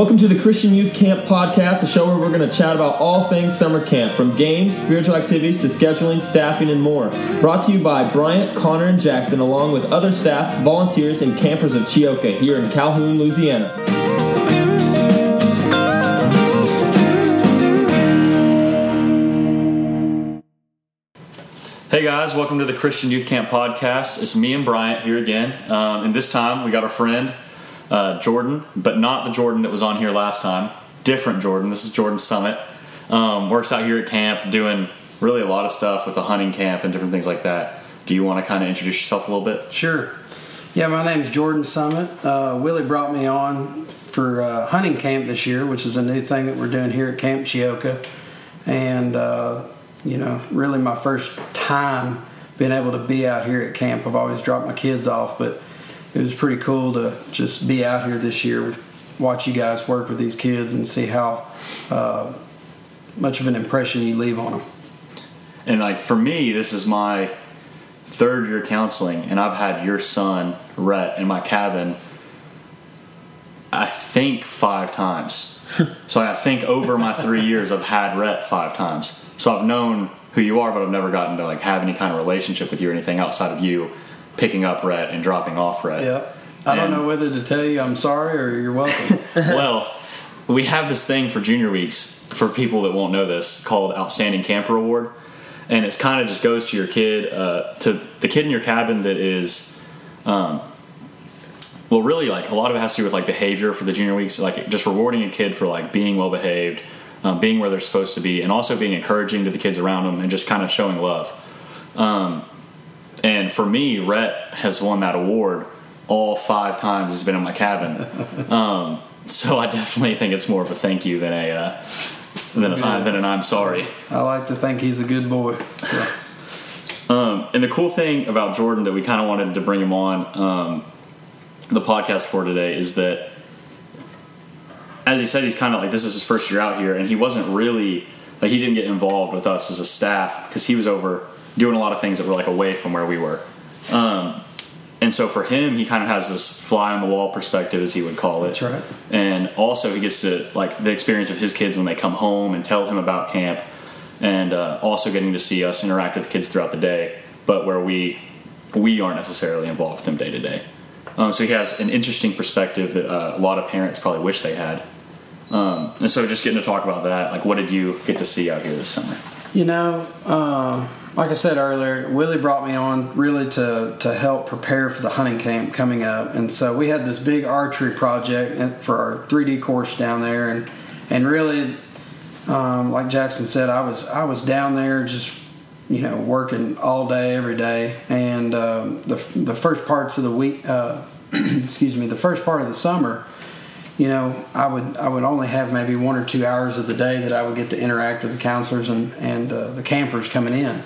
Welcome to the Christian Youth Camp Podcast, a show where we're going to chat about all things summer camp, from games, spiritual activities to scheduling, staffing, and more. Brought to you by Bryant, Connor, and Jackson, along with other staff, volunteers, and campers of Chioka here in Calhoun, Louisiana. Hey guys, welcome to the Christian Youth Camp Podcast. It's me and Bryant here again. Um, and this time we got our friend uh, Jordan, but not the Jordan that was on here last time. Different Jordan. This is Jordan Summitt. Um, works out here at camp doing really a lot of stuff with a hunting camp and different things like that. Do you want to kind of introduce yourself a little bit? Sure. Yeah, my name is Jordan Summitt. Uh, Willie brought me on for uh, hunting camp this year, which is a new thing that we're doing here at Camp Chioka. And, uh, you know, really my first time being able to be out here at camp. I've always dropped my kids off, but it was pretty cool to just be out here this year, watch you guys work with these kids, and see how uh, much of an impression you leave on them. And like for me, this is my third year counseling, and I've had your son Rhett in my cabin. I think five times. so I think over my three years, I've had Rhett five times. So I've known who you are, but I've never gotten to like have any kind of relationship with you or anything outside of you picking up Rhett and dropping off Rhett. Yeah. I don't know whether to tell you I'm sorry or you're welcome. well, we have this thing for junior weeks for people that won't know this called Outstanding Camper Award. And it's kind of just goes to your kid, uh, to the kid in your cabin that is, um, well, really like a lot of it has to do with like behavior for the junior weeks, like just rewarding a kid for like being well behaved, um, being where they're supposed to be, and also being encouraging to the kids around them and just kind of showing love. Um, and for me, Rhett has won that award all five times he's been in my cabin. Um, so I definitely think it's more of a thank you than a uh, than a yeah. than an I'm sorry. I like to think he's a good boy. Yeah. Um, and the cool thing about Jordan that we kind of wanted to bring him on um, the podcast for today is that, as he said, he's kind of like this is his first year out here, and he wasn't really like he didn't get involved with us as a staff because he was over doing a lot of things that were like away from where we were. Um, and so for him, he kind of has this fly on the wall perspective, as he would call it. That's right. And also, he gets to like the experience of his kids when they come home and tell him about camp, and uh, also getting to see us interact with the kids throughout the day, but where we we aren't necessarily involved with them day to day. Um, so he has an interesting perspective that uh, a lot of parents probably wish they had. Um, and so, just getting to talk about that, like, what did you get to see out here this summer? You know, uh, like I said earlier, Willie brought me on really to to help prepare for the hunting camp coming up, and so we had this big archery project for our 3D course down there, and and really, um, like Jackson said, I was I was down there just you know working all day every day, and um, the the first parts of the week, uh, excuse me, the first part of the summer you know, I would I would only have maybe one or two hours of the day that I would get to interact with the counselors and and uh, the campers coming in.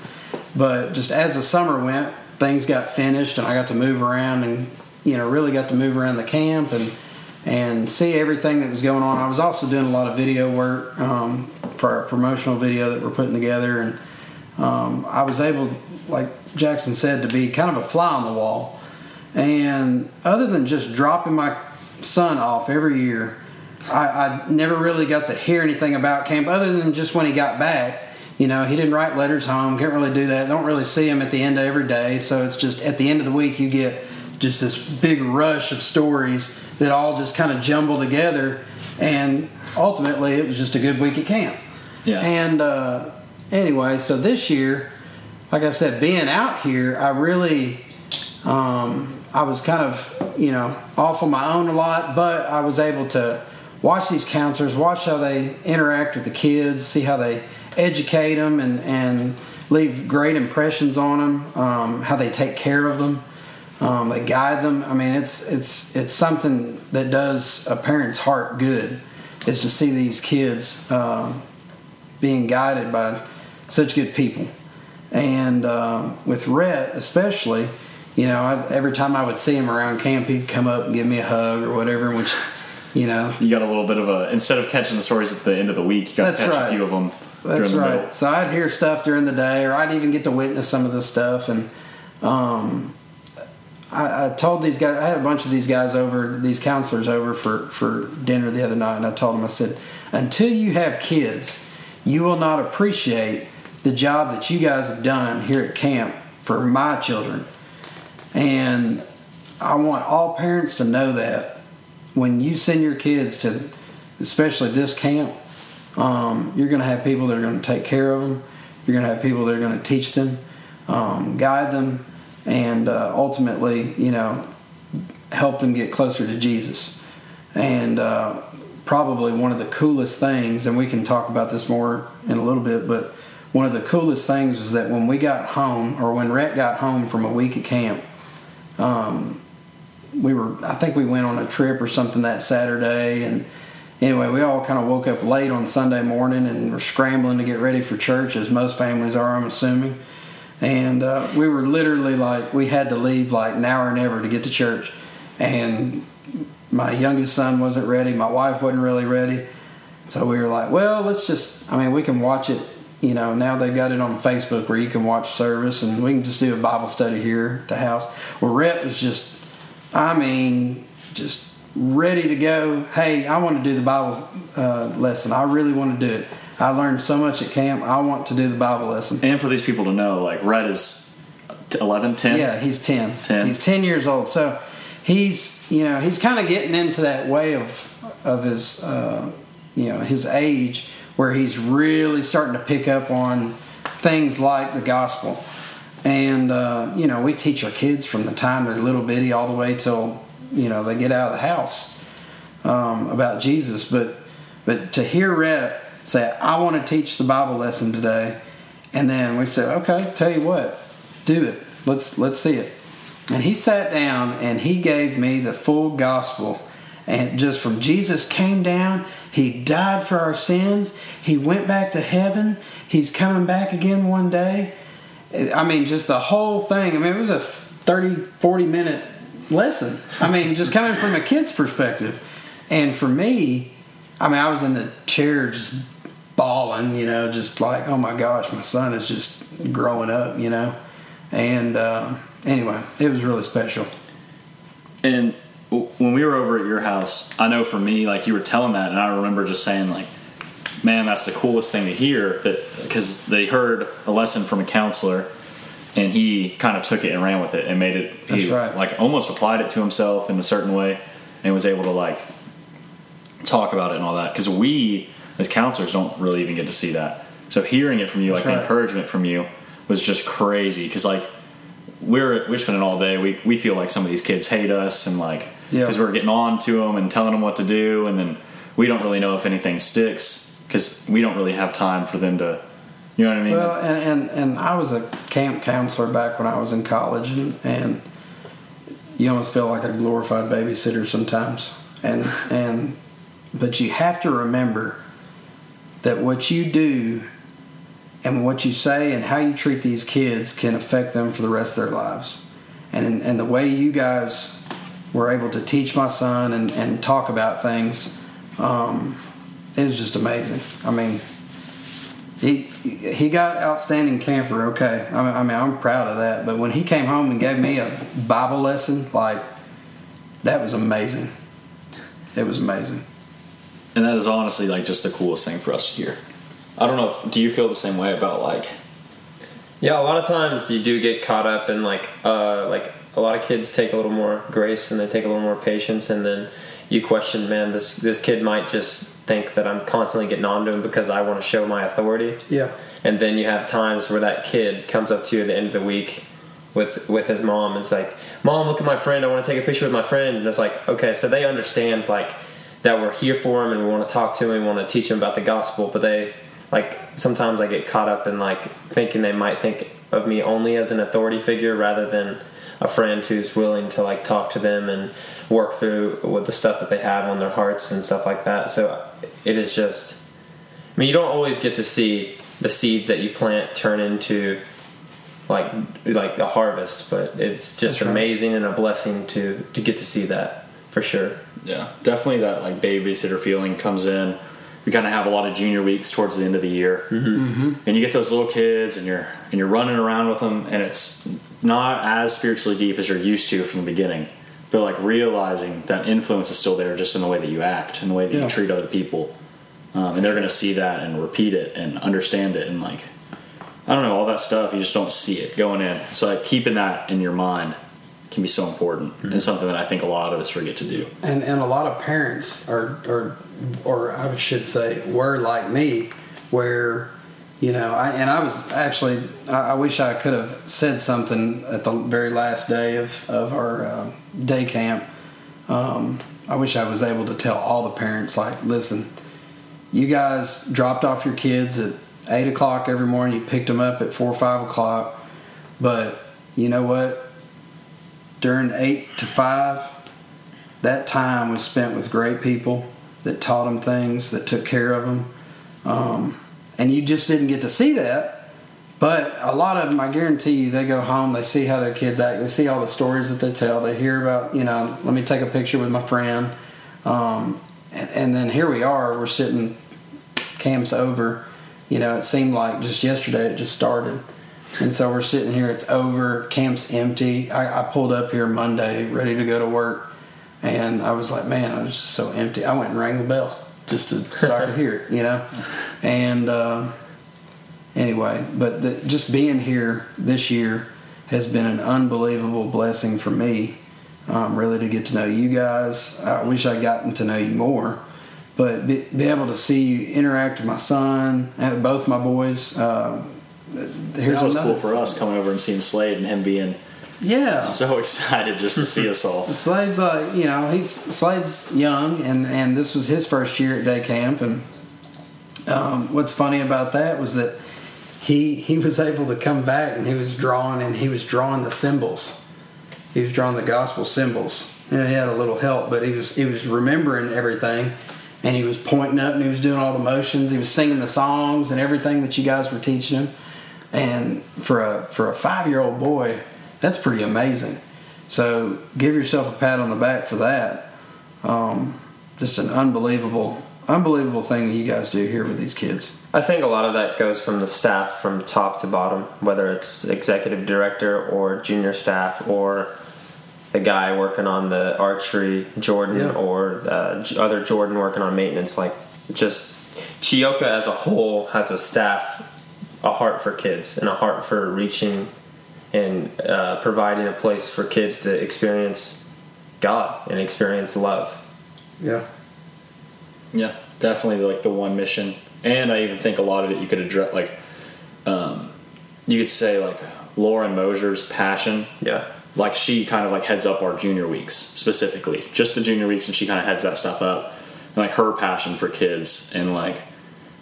But just as the summer went, things got finished, and I got to move around and you know really got to move around the camp and and see everything that was going on. I was also doing a lot of video work um, for our promotional video that we're putting together, and um, I was able, like Jackson said, to be kind of a fly on the wall. And other than just dropping my son off every year. I, I never really got to hear anything about camp other than just when he got back. You know, he didn't write letters home. Can't really do that. Don't really see him at the end of every day. So it's just at the end of the week you get just this big rush of stories that all just kind of jumble together. And ultimately, it was just a good week at camp. Yeah. And uh, anyway, so this year, like I said, being out here, I really um, I was kind of, you know, off on my own a lot, but I was able to watch these counselors, watch how they interact with the kids, see how they educate them and, and leave great impressions on them, um, how they take care of them. Um, they guide them. I mean, it's it's it's something that does a parent's heart good, is to see these kids um, being guided by such good people. And uh, with Rhett, especially, you know, I, every time I would see him around camp, he'd come up and give me a hug or whatever, which, you know. You got a little bit of a, instead of catching the stories at the end of the week, you got to catch right. a few of them. That's right. Middle. So I'd hear stuff during the day, or I'd even get to witness some of this stuff. And um, I, I told these guys, I had a bunch of these guys over, these counselors over for, for dinner the other night, and I told them, I said, until you have kids, you will not appreciate the job that you guys have done here at camp for my children. And I want all parents to know that when you send your kids to, especially this camp, um, you're going to have people that are going to take care of them. You're going to have people that are going to teach them, um, guide them, and uh, ultimately, you know, help them get closer to Jesus. And uh, probably one of the coolest things, and we can talk about this more in a little bit, but one of the coolest things was that when we got home, or when Rhett got home from a week at camp, um, we were, I think we went on a trip or something that Saturday, and anyway, we all kind of woke up late on Sunday morning and were scrambling to get ready for church, as most families are, I'm assuming. And uh, we were literally like, we had to leave like now or never to get to church. And my youngest son wasn't ready, my wife wasn't really ready. So we were like, well, let's just, I mean, we can watch it. You know, now they've got it on Facebook where you can watch service and we can just do a Bible study here at the house. Well, Rhett was just, I mean, just ready to go. Hey, I want to do the Bible uh, lesson. I really want to do it. I learned so much at camp. I want to do the Bible lesson. And for these people to know, like Rhett is 11, 10? Yeah, he's 10. 10. He's 10 years old. So he's, you know, he's kind of getting into that way of of his uh, you know, his age where he's really starting to pick up on things like the gospel. And uh, you know, we teach our kids from the time they're little bitty all the way till, you know, they get out of the house um, about Jesus, but but to hear Rhett say, I want to teach the Bible lesson today. And then we said, okay, tell you what, do it. Let's let's see it. And he sat down and he gave me the full gospel. And just from Jesus came down, he died for our sins, he went back to heaven, he's coming back again one day. I mean, just the whole thing. I mean, it was a 30, 40 minute lesson. I mean, just coming from a kid's perspective. And for me, I mean, I was in the chair just bawling, you know, just like, oh my gosh, my son is just growing up, you know. And uh, anyway, it was really special. And when we were over at your house, I know for me, like you were telling that, and I remember just saying, like, man, that's the coolest thing to hear. That because they heard a lesson from a counselor, and he kind of took it and ran with it and made it. He That's right. like almost applied it to himself in a certain way, and was able to like talk about it and all that. Because we as counselors don't really even get to see that. So hearing it from you, like That's the right. encouragement from you, was just crazy. Because like we're we're spending all day. We we feel like some of these kids hate us and like Yeah. because we're getting on to them and telling them what to do, and then we don't really know if anything sticks because we don't really have time for them to. You know what I mean? Well, and, and, and I was a camp counselor back when I was in college, and, and you almost feel like a glorified babysitter sometimes. And and but you have to remember that what you do and what you say and how you treat these kids can affect them for the rest of their lives. And and the way you guys were able to teach my son and, and talk about things, um, it was just amazing. I mean, he he got outstanding camper. Okay, I mean, I mean I'm proud of that. But when he came home and gave me a Bible lesson, like that was amazing. It was amazing. and that is honestly like just the coolest thing for us to hear. I don't know. Do you feel the same way about like? Yeah, a lot of times you do get caught up in like uh, like a lot of kids take a little more grace and they take a little more patience, and then you question, man, this this kid might just think that I'm constantly getting on to him because I want to show my authority. Yeah. And then you have times where that kid comes up to you at the end of the week with with his mom and it's like, "Mom, look at my friend. I want to take a picture with my friend." And it's like, okay, so they understand like that we're here for him and we want to talk to him, we want to teach him about the gospel, but they like sometimes I get caught up in like thinking they might think of me only as an authority figure rather than a friend who's willing to like talk to them and work through with the stuff that they have on their hearts and stuff like that. So it is just I mean, you don't always get to see the seeds that you plant turn into like like a harvest, but it's just That's right. amazing and a blessing to to get to see that for sure. Yeah, definitely that like babysitter feeling comes in, we kind of have a lot of junior weeks towards the end of the year, mm-hmm. and you get those little kids, and you're and you're running around with them, and it's not as spiritually deep as you're used to from the beginning, but like realizing that influence is still there, just in the way that you act and the way that Yeah. you treat other people, um, and they're going to see that and repeat it and understand it, and like I don't know all that stuff. You just don't see it going in. So like keeping that in your mind can be so important, and something that I think a lot of us forget to do. and and a lot of parents are or or I should say were like me, where you know I and I was actually I, I wish I could have said something at the very last day of of our uh, day camp. Um, I wish I was able to tell all the parents like, listen, you guys dropped off your kids at eight o'clock every morning. You picked them up at four or five o'clock, but you know what? During eight to five, that time was spent with great people that taught them things, that took care of them. Um, and you just didn't get to see that. But a lot of them, I guarantee you, they go home, they see how their kids act, they see all the stories that they tell, they hear about, you know, let me take a picture with my friend. Um, and, and then here we are, we're sitting, camp's over. You know, it seemed like just yesterday it just started. And so we're sitting here, it's over, camp's empty. I, I pulled up here Monday, ready to go to work, and I was like, man, I was just so empty. I went and rang the bell just to, so I could hear it, you know? And uh, anyway, but the, just being here this year has been an unbelievable blessing for me, um, really, to get to know you guys. I wish I'd gotten to know you more. But be, be able to see you interact with my son, and both my boys. Uh, here's that was another. cool for us coming over and seeing Slade and him being Yeah. so excited just to see us all. Slade's like, you know, he's Slade's young, and and this was his first year at day camp. And um, what's funny about that was that he he was able to come back and he was drawing and he was drawing the symbols. He was drawing the gospel symbols. And he had a little help, but he was he was remembering everything, and he was pointing up and he was doing all the motions. He was singing the songs and everything that you guys were teaching him. And for a for a five year old boy, that's pretty amazing. So give yourself a pat on the back for that. Um, just an unbelievable, unbelievable thing that you guys do here with these kids. I think a lot of that goes from the staff from top to bottom, whether it's executive director or junior staff or the guy working on the archery, Jordan, Yeah. or uh, other Jordan working on maintenance. Like, just Chioka as a whole has a staff, a heart for kids, and a heart for reaching and uh, providing a place for kids to experience God and experience love. Yeah. Yeah, definitely like the one mission. And I even think a lot of it you could address, like, um, you could say like Lauren Mosier's passion. Yeah. Like she kind of like heads up our junior weeks specifically, just the junior weeks, and she kind of heads that stuff up. And like her passion for kids and like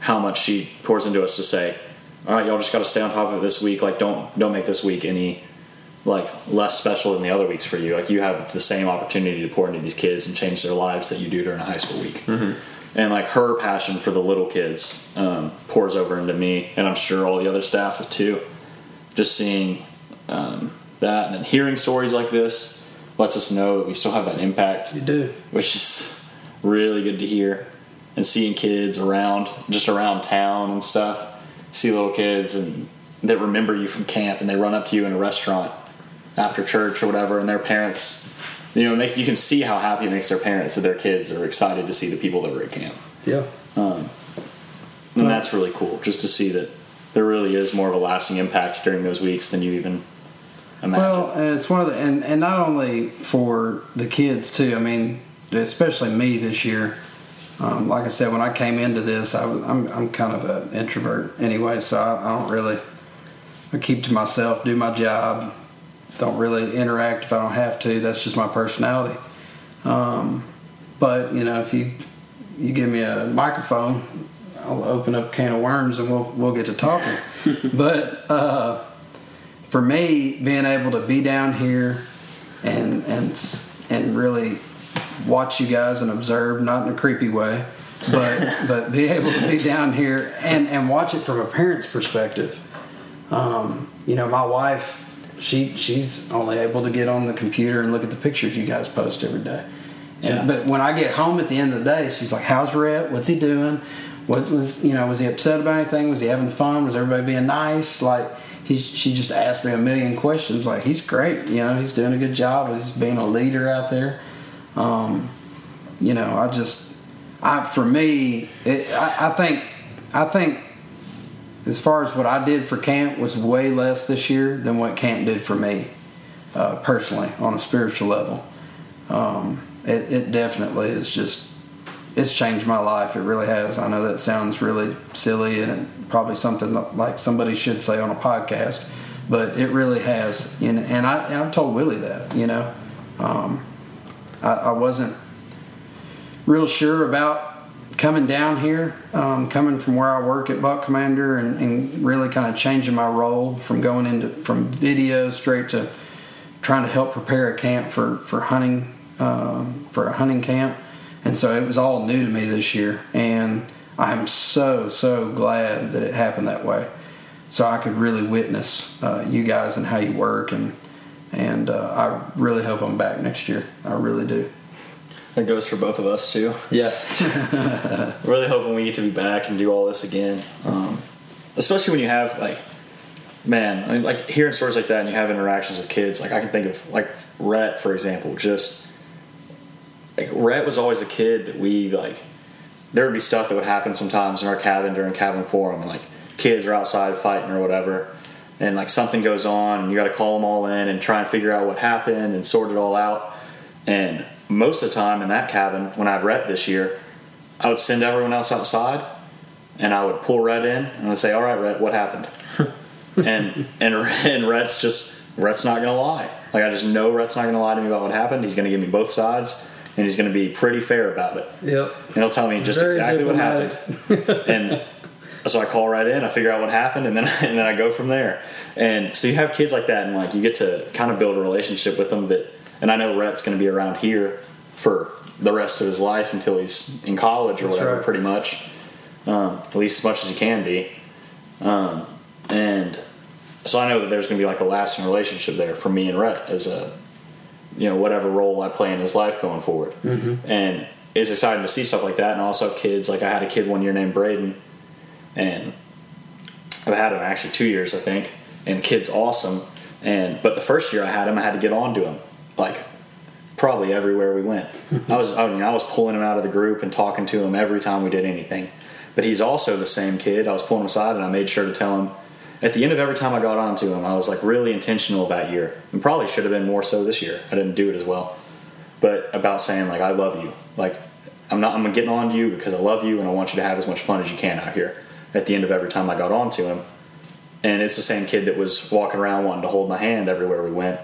how much she pours into us to say, all right, y'all just got to stay on top of it this week. Like, don't don't make this week any like less special than the other weeks for you. Like, you have the same opportunity to pour into these kids and change their lives that you do during a high school week. And like her passion for the little kids um, pours over into me, and I'm sure all the other staff too. Just seeing um, that and then hearing stories like this lets us know that we still have that impact You do. which is really good to hear. And seeing kids around, just around town and stuff, see little kids and that remember you from camp, and they run up to you in a restaurant after church or whatever, and their parents, you know, make you can see how happy it makes their parents that their kids are excited to see the people that were at camp, Yeah. Um, and that's really cool. Just to see that there really is more of a lasting impact during those weeks than you even imagine. Well, and it's one of the and, and not only for the kids too. I mean, especially me this year. Um, like I said, when I came into this, I was, I'm I'm kind of an introvert anyway, so I, I don't really. I keep to myself, do my job, don't really interact if I don't have to. That's just my personality. Um, but you know, if you you give me a microphone, I'll open up a can of worms and we'll we'll get to talking. but uh, for me, being able to be down here and and and really watch you guys and observe, not in a creepy way, but but be able to be down here and and watch it from a parent's perspective. Um, you know, my wife, she she's only able to get on the computer and look at the pictures you guys post every day. And, Yeah. But when I get home at the end of the day, she's like, "How's Rhett? What's he doing? what was you know was he upset about anything? Was he having fun? Was everybody being nice? Like he, she just asked me a million questions. Like he's great, you know, he's doing a good job. He's being a leader out there. Um, you know, I just, I for me, it, I, I think, I think, as far as what I did for camp was way less this year than what camp did for me, uh, personally, on a spiritual level. Um, it, it definitely is just it's changed my life. It really has. I know that sounds really silly and it, probably something that, like somebody should say on a podcast, but it really has. And, and I and I've told Willie that. You know, um, I, I, wasn't real sure about coming down here, um, coming from where I work at Buck Commander, and, and really kind of changing my role from going into from video straight to trying to help prepare a camp for for hunting uh, for a hunting camp and so it was all new to me this year. And I'm so, so glad that it happened that way. So I could really witness uh, you guys and how you work. And, and uh, I really hope I'm back next year. I really do. That goes for both of us too. Yeah. really hoping we get to be back and do all this again. Um, especially when you have like, man, I mean, like hearing stories like that and you have interactions with kids. Like I can think of like Rhett, for example, just like Rhett was always a kid that we like. There would be stuff that would happen sometimes in our cabin during cabin forum, and like kids are outside fighting or whatever, and like something goes on, and you got to call them all in and try and figure out what happened and sort it all out. And most of the time in that cabin, when I had Rhett this year, I would send everyone else outside, and I would pull Rhett in, and I'd say, "All right, Rhett what happened?" and and and Rhett's just Rhett's not gonna lie. Like I just know Rhett's not gonna lie to me about what happened. He's gonna give me both sides and he's going to be pretty fair about it. Yep. And he'll tell me just Very exactly diplomatic. what happened. and so I call right in, I figure out what happened, and then and then I go from there. And so you have kids like that, and like you get to kind of build a relationship with them. That, and I know Rhett's going to be around here for the rest of his life until he's in college or That's whatever, right. pretty much. Um, at least as much as he can be. Um, and so I know that there's going to be like a lasting relationship there for me and Rhett as a you know whatever role I play in his life going forward. Mm-hmm. And it's exciting to see stuff like that. And also kids. Like I had a kid one year named Braden, and I've had him actually two years I think. And kid's awesome. And but the first year I had him, I had to get on to him like probably everywhere we went. I was I mean I was pulling him out of the group and talking to him every time we did anything. But he's also the same kid. I was pulling him aside and I made sure to tell him at the end of every time I got onto him, I was like really intentional that year, and probably should have been more so this year. I didn't do it as well, but about saying like I love you, like I'm not I'm getting on to you because I love you and I want you to have as much fun as you can out here. At the end of every time I got onto him, and it's the same kid that was walking around wanting to hold my hand everywhere we went,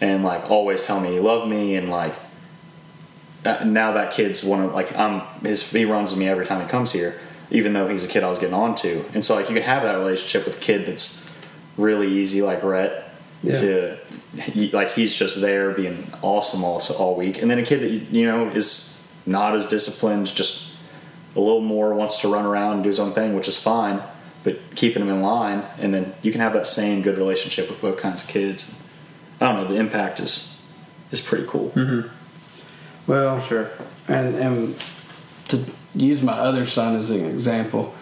and like always tell me he loved me and like uh, now that kid's one of like I'm his he runs me every time he comes here even though he's a kid I was getting on to. And so like you can have that relationship with a kid that's really easy like Rhett yeah. to like he's just there being awesome also all week. And then a kid that you know is not as disciplined, just a little more wants to run around and do his own thing, which is fine, but keeping him in line and then you can have that same good relationship with both kinds of kids. I don't know, the impact is is pretty cool. Mm-hmm. Well, sure. And and to use my other son as an example,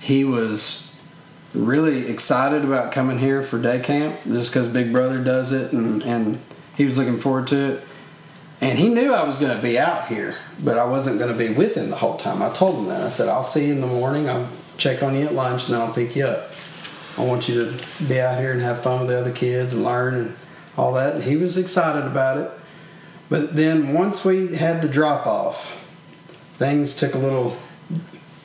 he was really excited about coming here for day camp just because Big Brother does it, and, and he was looking forward to it. And he knew I was going to be out here, but I wasn't going to be with him the whole time. I told him that. I said, I'll see you in the morning. I'll check on you at lunch, and then I'll pick you up. I want you to be out here and have fun with the other kids and learn and all that. And he was excited about it. But then once we had the drop off, things took a little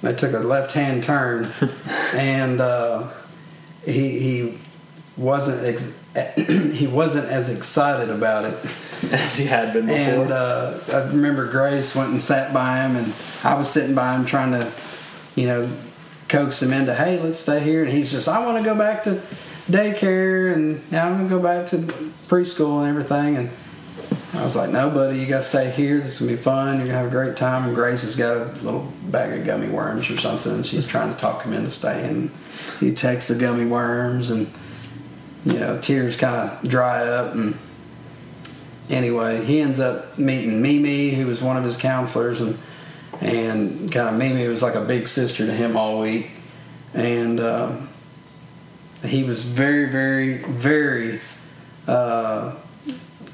they took a left hand turn and uh, he he wasn't ex- he wasn't as excited about it as he had been before. And uh, I remember Grace went and sat by him, and I was sitting by him trying to, you know, coax him into, hey, let's stay here. And he's just, I want to go back to daycare, and now I'm gonna go back to preschool and everything. And I was like, no, buddy, you got to stay here. This is going to be fun. You're going to have a great time. And Grace has got a little bag of gummy worms or something. And she's trying to talk him into staying. He takes the gummy worms and, you know, tears kind of dry up. And anyway, he ends up meeting Mimi, who was one of his counselors. And and kind of Mimi was like a big sister to him all week, and um, he was very, very, very uh,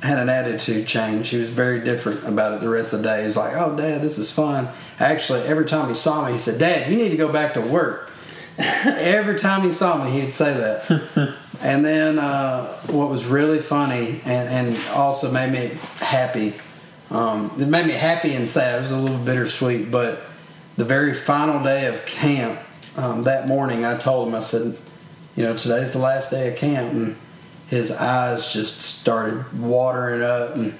had an attitude change. He was very different about it the rest of the day. He's like, "Oh, Dad, this is fun." Actually, every time he saw me, he said, "Dad, you need to go back to work." every time he saw me, he'd say that. and then uh, what was really funny and, and also made me happy, um, it made me happy and sad. It was a little bittersweet, but the very final day of camp, um, that morning, I told him, I said, you know, today's the last day of camp, and his eyes just started watering up, and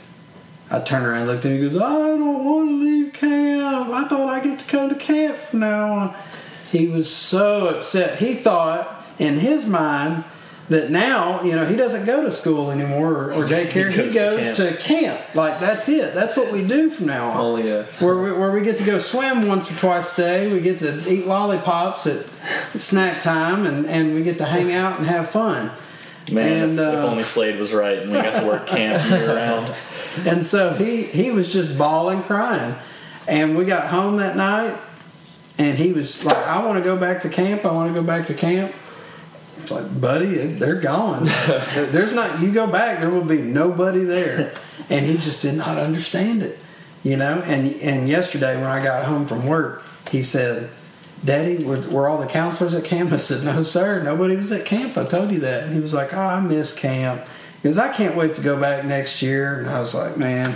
I turned around and looked at him. He goes, "I don't want to leave camp. I thought I get to come to camp from now on." He was so upset. He thought in his mind that now, you know, he doesn't go to school anymore or, or daycare. he goes goes, to to, camp. Like that's it. That's what we do from now on Only a where we, where we get to go swim once or twice a day. We get to eat lollipops at snack time, and, and we get to hang out and have fun. Man, And, if, if uh, only Slade was right and we got to work camp year round. And so he he was just bawling, crying, and we got home that night, and he was like, "I want to go back to camp. I want to go back to camp." It's like, buddy, they're gone. There's not. You go back, there will be nobody there, and he just did not understand it, you know. And and yesterday when I got home from work, he said, "Daddy, were, were all the counselors at camp?" I said, "No, sir. Nobody was at camp. I told you that." And he was like, "Oh, I miss camp." He goes, "I can't wait to go back next year." And I was like, "Man,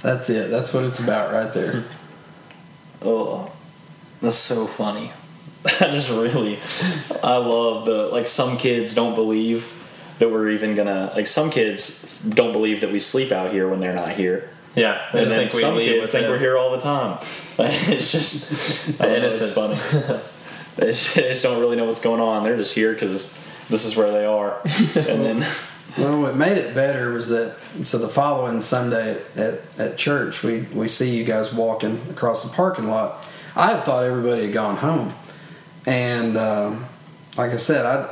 that's it. That's what it's about right there." Oh, that's so funny. I just really, I love the like some kids don't believe that we're even gonna like some kids don't believe that we sleep out here when they're not here. yeah. I And just then think some leave kids think them. we're here all the time. it's just I don't know, it's funny. they just, don't really know what's going on. They're just here because this is where they are. And then Well, what made it better was that so the following Sunday at, at church, we, we see you guys walking across the parking lot. I had thought everybody had gone home, and um, like I said, I,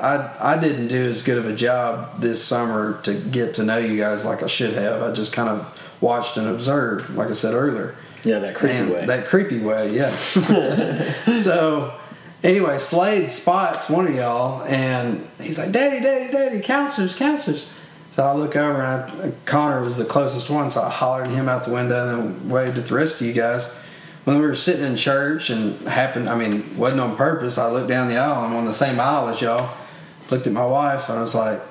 I I didn't do as good of a job this summer to get to know you guys like I should have. I just kind of watched and observed, like I said earlier. yeah, that creepy And way. That creepy way, yeah. so, anyway, Slade spots one of y'all, and he's like, "Daddy, Daddy, Daddy, counselors, counselors." So I look over, and I, Connor was the closest one, so I hollered him out the window, and then waved at the rest of you guys. When we were sitting in church, and happened, I mean, wasn't on purpose. I looked down the aisle. I'm on the same aisle as y'all. Looked at my wife, and I was like,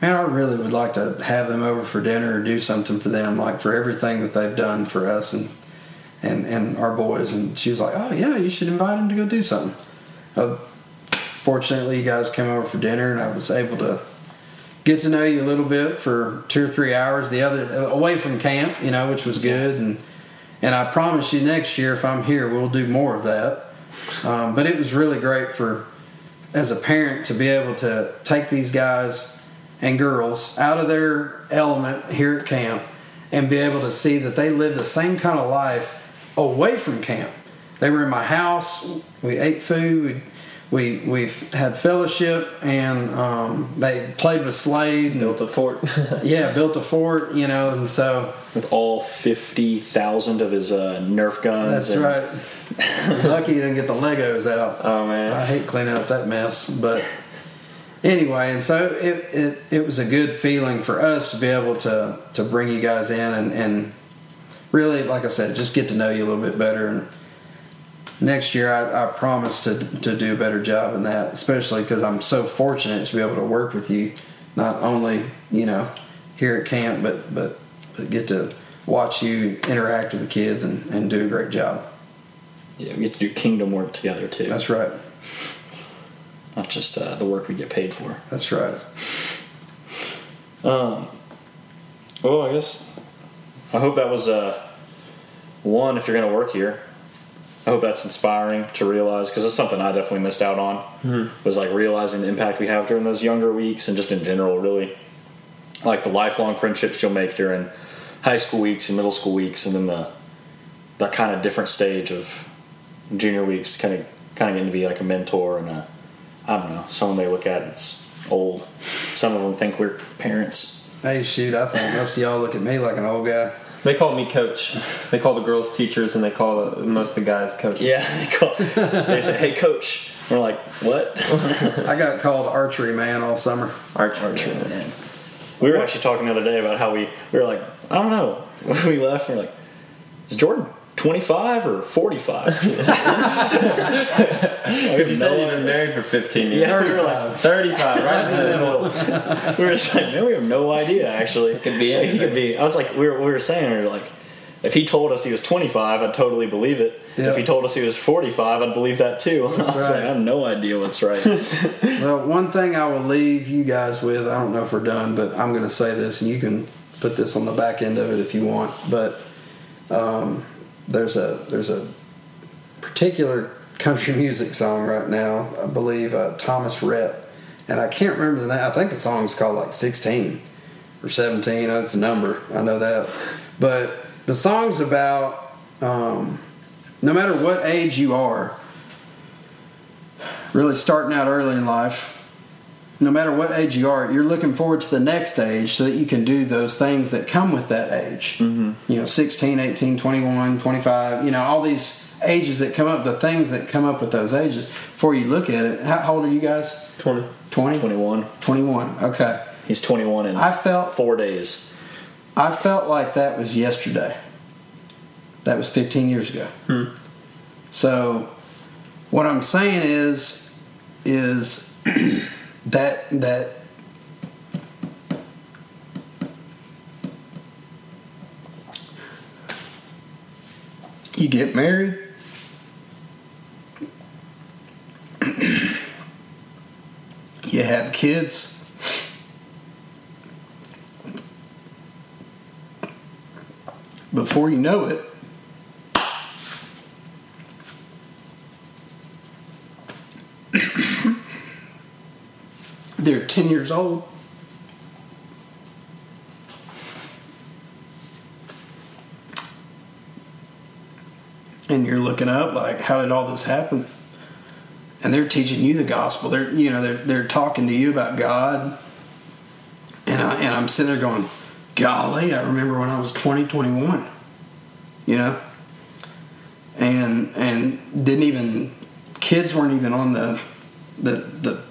Man, I really would like to have them over for dinner or do something for them, like for everything that they've done for us and and and our boys. And she was like, "Oh yeah, you should invite them to go do something." Uh, fortunately, you guys came over for dinner, and I was able to get to know you a little bit for two or three hours. The other away from camp, you know, which was good. And and I promise you, next year if I'm here, we'll do more of that. Um, but it was really great for as a parent to be able to take these guys and girls out of their element here at camp and be able to see that they live the same kind of life away from camp. They were in my house. We ate food. We we had fellowship, and um, they played with Slade. Built a fort. yeah, built a fort. You know, and so With all 50,000 of his uh, Nerf guns. that's and- right. Lucky you didn't get the Legos out. oh man. I hate cleaning up that mess, but anyway, and so it, it, it was a good feeling for us to be able to to bring you guys in and, and really, like I said, just get to know you a little bit better. And next year, I, I promise to to do a better job in that, especially because I'm so fortunate to be able to work with you, not only you know here at camp, but but but get to watch you interact with the kids and, and do a great job. Yeah, we get to do kingdom work together too. That's right. Not just uh, the work we get paid for. That's right. Um, well, I guess I hope that was uh, one. If you're going to work here, I hope that's inspiring to realize because it's something I definitely missed out on. Mm-hmm. Was like realizing the impact we have during those younger weeks and just in general, really like the lifelong friendships you'll make during high school weeks and middle school weeks, and then the that kind of different stage of junior weeks, kind of kind of getting to be like a mentor and a I don't know someone they look at it's old. Some of them think we're parents. Hey, shoot, I think most of y'all look at me like an old guy. They call me coach. They call the girls teachers, and they call the, most of the guys coaches. Yeah, they, call, they say, "Hey, coach." We're like, "What?" I got called archery man all summer. Archery. Man. We were actually talking the other day about how we we were like, I don't know. When we left, we are like, "It's Jordan 25 or 45? Because you said you've been married for 15 years. Yeah, we were like 35, right in the middle. we were just like, man, we have no idea. Actually, it could be Like, he could be. I was like, we were, we were saying, we were like, if he told us he was 25, I'd totally believe it. Yep. If he told us he was 45, I'd believe that too. I was right. like, I have no idea what's right. Well, one thing I will leave you guys with, I don't know if we're done, but I'm going to say this, and you can put this on the back end of it if you want. But um, there's a there's a particular country music song right now. I believe uh, Thomas Rhett, and I can't remember the name. I think the song's called like 16 or 17. That's a number. I know that. But the song's about um, no matter what age you are, really starting out early in life, no matter what age you are, you're looking forward to the next age so that you can do those things that come with that age. Mm-hmm. You know, 16, 18, 21, 25, you know, all these ages that come up, the things that come up with those ages. Before you look at it, how, how old are you guys? 20. 20? 21. 21. Okay. He's 21 in I felt four days. I felt like that was yesterday. That was 15 years ago. So, what I'm saying is, is that that you get married. you have kids. Before you know it, they're 10 years old. And you're looking up like, how did all this happen? And they're teaching you the gospel. They're, you know, they're, they're talking to you about God. And, I, and I'm sitting there going, golly, I remember when I was 20, 21, you know? And, and didn't even, kids weren't even on the, the, the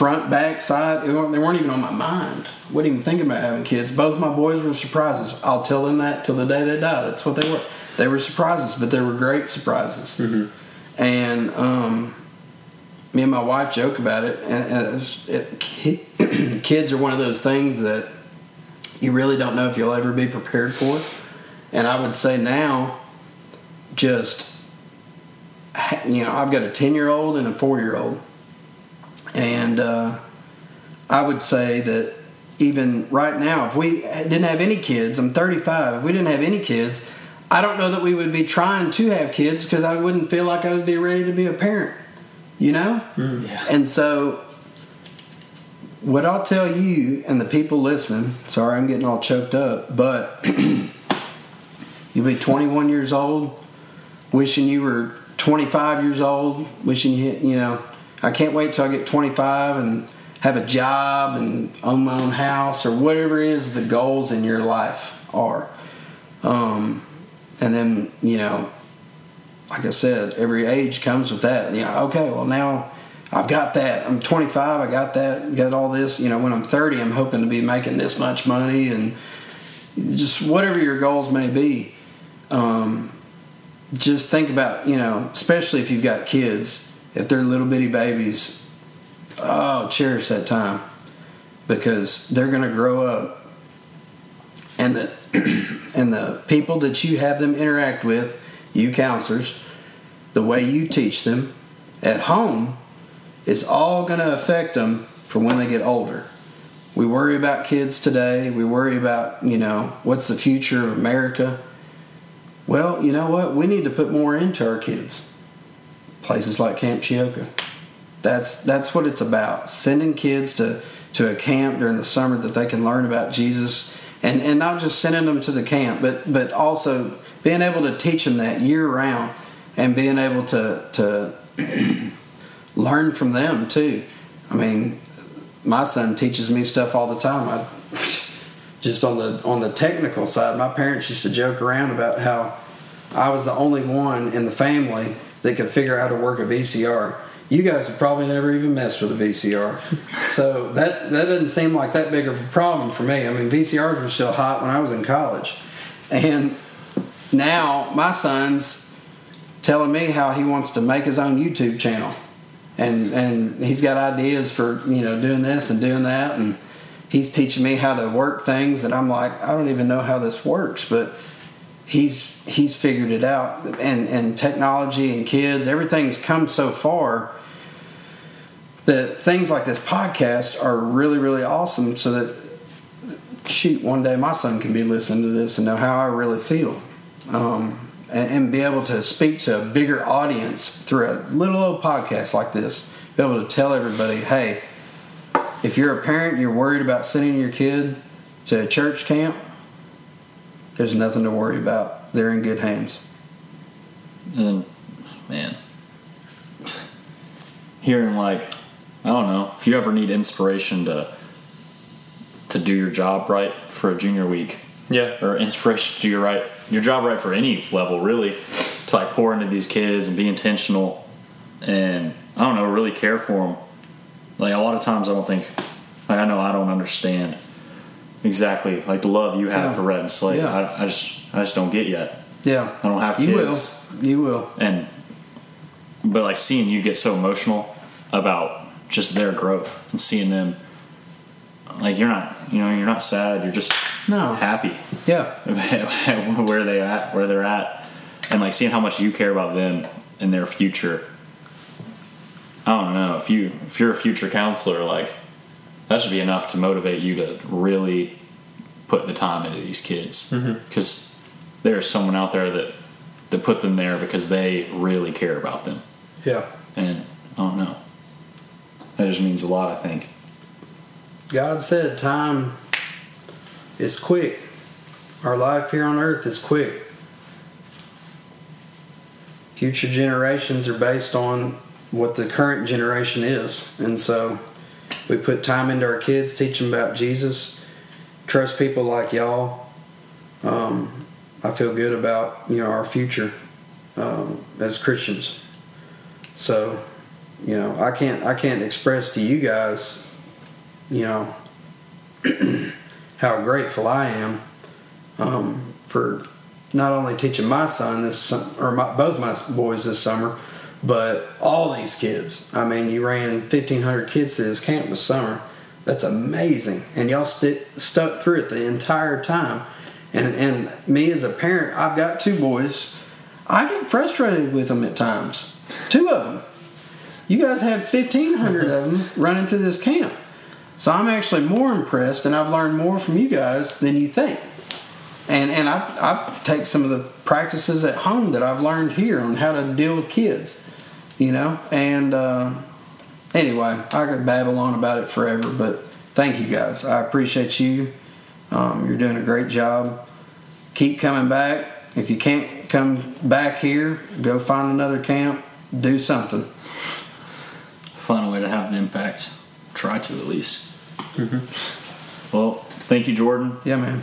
front, back, side. They weren't, they weren't even on my mind. Wasn't even thinking about having kids. Both my boys were surprises. I'll tell them that till the day they die. That's what they were. They were surprises, but they were great surprises. And um, me and my wife joke about it. And, it, kids are one of those things that you really don't know if you'll ever be prepared for. And I would say now, just you know, I've got a ten year old and a four year old, and uh, I would say that even right now, if we didn't have any kids, I'm 35. If we didn't have any kids, I don't know that we would be trying to have kids because I wouldn't feel like I would be ready to be a parent. You know, and so what I'll tell you and the people listening. Sorry, I'm getting all choked up, but you'll be 21 years old, wishing you were 25 years old, wishing you you know. I can't wait till I get 25 and have a job and own my own house or whatever it is the goals in your life are. Um, and then you know, like I said, every age comes with that. You know, okay, well now I've got that. I'm 25. I got that. Got all this. You know, when I'm 30, I'm hoping to be making this much money and just whatever your goals may be. Um, just think about you know, especially if you've got kids, if they're little bitty babies. Oh, cherish that time because they're going to grow up, and the and the people that you have them interact with, you counselors, the way you teach them at home is all going to affect them for when they get older. We worry about kids today. We worry about, you know, what's the future of America. Well, you know what? We need to put more into our kids. Places like Camp Chioka. That's that's what it's about. Sending kids to, to a camp during the summer that they can learn about Jesus and, and not just sending them to the camp, but but also being able to teach them that year round and being able to to learn from them too. I mean, my son teaches me stuff all the time. I, just on the on the technical side, my parents used to joke around about how I was the only one in the family that could figure out how to work a VCR. You guys have probably never even messed with a VCR, so that that doesn't seem like that big of a problem for me. I mean, VCRs were still hot when I was in college, and now my son's telling me how he wants to make his own YouTube channel, and and he's got ideas for you know doing this and doing that, and he's teaching me how to work things, and I'm like, I don't even know how this works, but he's he's figured it out, and and technology and kids, everything's come so far that things like this podcast are really really awesome, so that shoot, one day my son can be listening to this and know how I really feel. Um, and, and be able to speak to a bigger audience through a little old podcast like this. Be able to tell everybody, hey, if you're a parent, you're worried about sending your kid to a church camp, there's nothing to worry about. They're in good hands. And man, hearing like I don't know if you ever need inspiration to to do your job right for a junior week, Yeah. or inspiration to do your right your job right for any level really to like pour into these kids and be intentional and I don't know really care for them. Like a lot of times I don't think like I know I don't understand exactly like the love you have Yeah. for Rhett and Slate. Yeah. I, I just I just don't get yet. Yeah. I don't have kids. You will. You will. and but like seeing you get so emotional about just their growth and seeing them like you're not you know you're not sad you're just No. happy Yeah. where they at where they're at and like seeing how much you care about them and their future i don't know if you if you're a future counselor like that should be enough to motivate you to really put the time into these kids mm-hmm. because there's someone out there that that put them there because they really care about them Yeah. and i don't know that just means a lot i think God said time is quick. Our life here on earth is quick. Future generations are based on what the current generation is. And so we put time into our kids, teach them about Jesus, trust people like y'all. Um, I feel good about you know our future um, as Christians. So, you know, I can't I can't express to you guys you know how grateful I am um, for not only teaching my son this or my, both my boys this summer, but all these kids. I mean, you ran fifteen hundred kids to this camp this summer. That's amazing, and y'all sti stuck through it the entire time. And and me as a parent, I've got two boys. I get frustrated with them at times. Two of them. You guys had fifteen hundred of them running through this camp. So I'm actually more impressed, and I've learned more from you guys than you think. And and I've I've taken some of the practices at home that I've learned here on how to deal with kids, you know. And uh, anyway, I could babble on about it forever, but thank you guys. I appreciate you. Um, you're doing a great job. Keep coming back. If you can't come back here, go find another camp. Do something. find a way to have an impact try to at least well thank you jordan Yeah, man.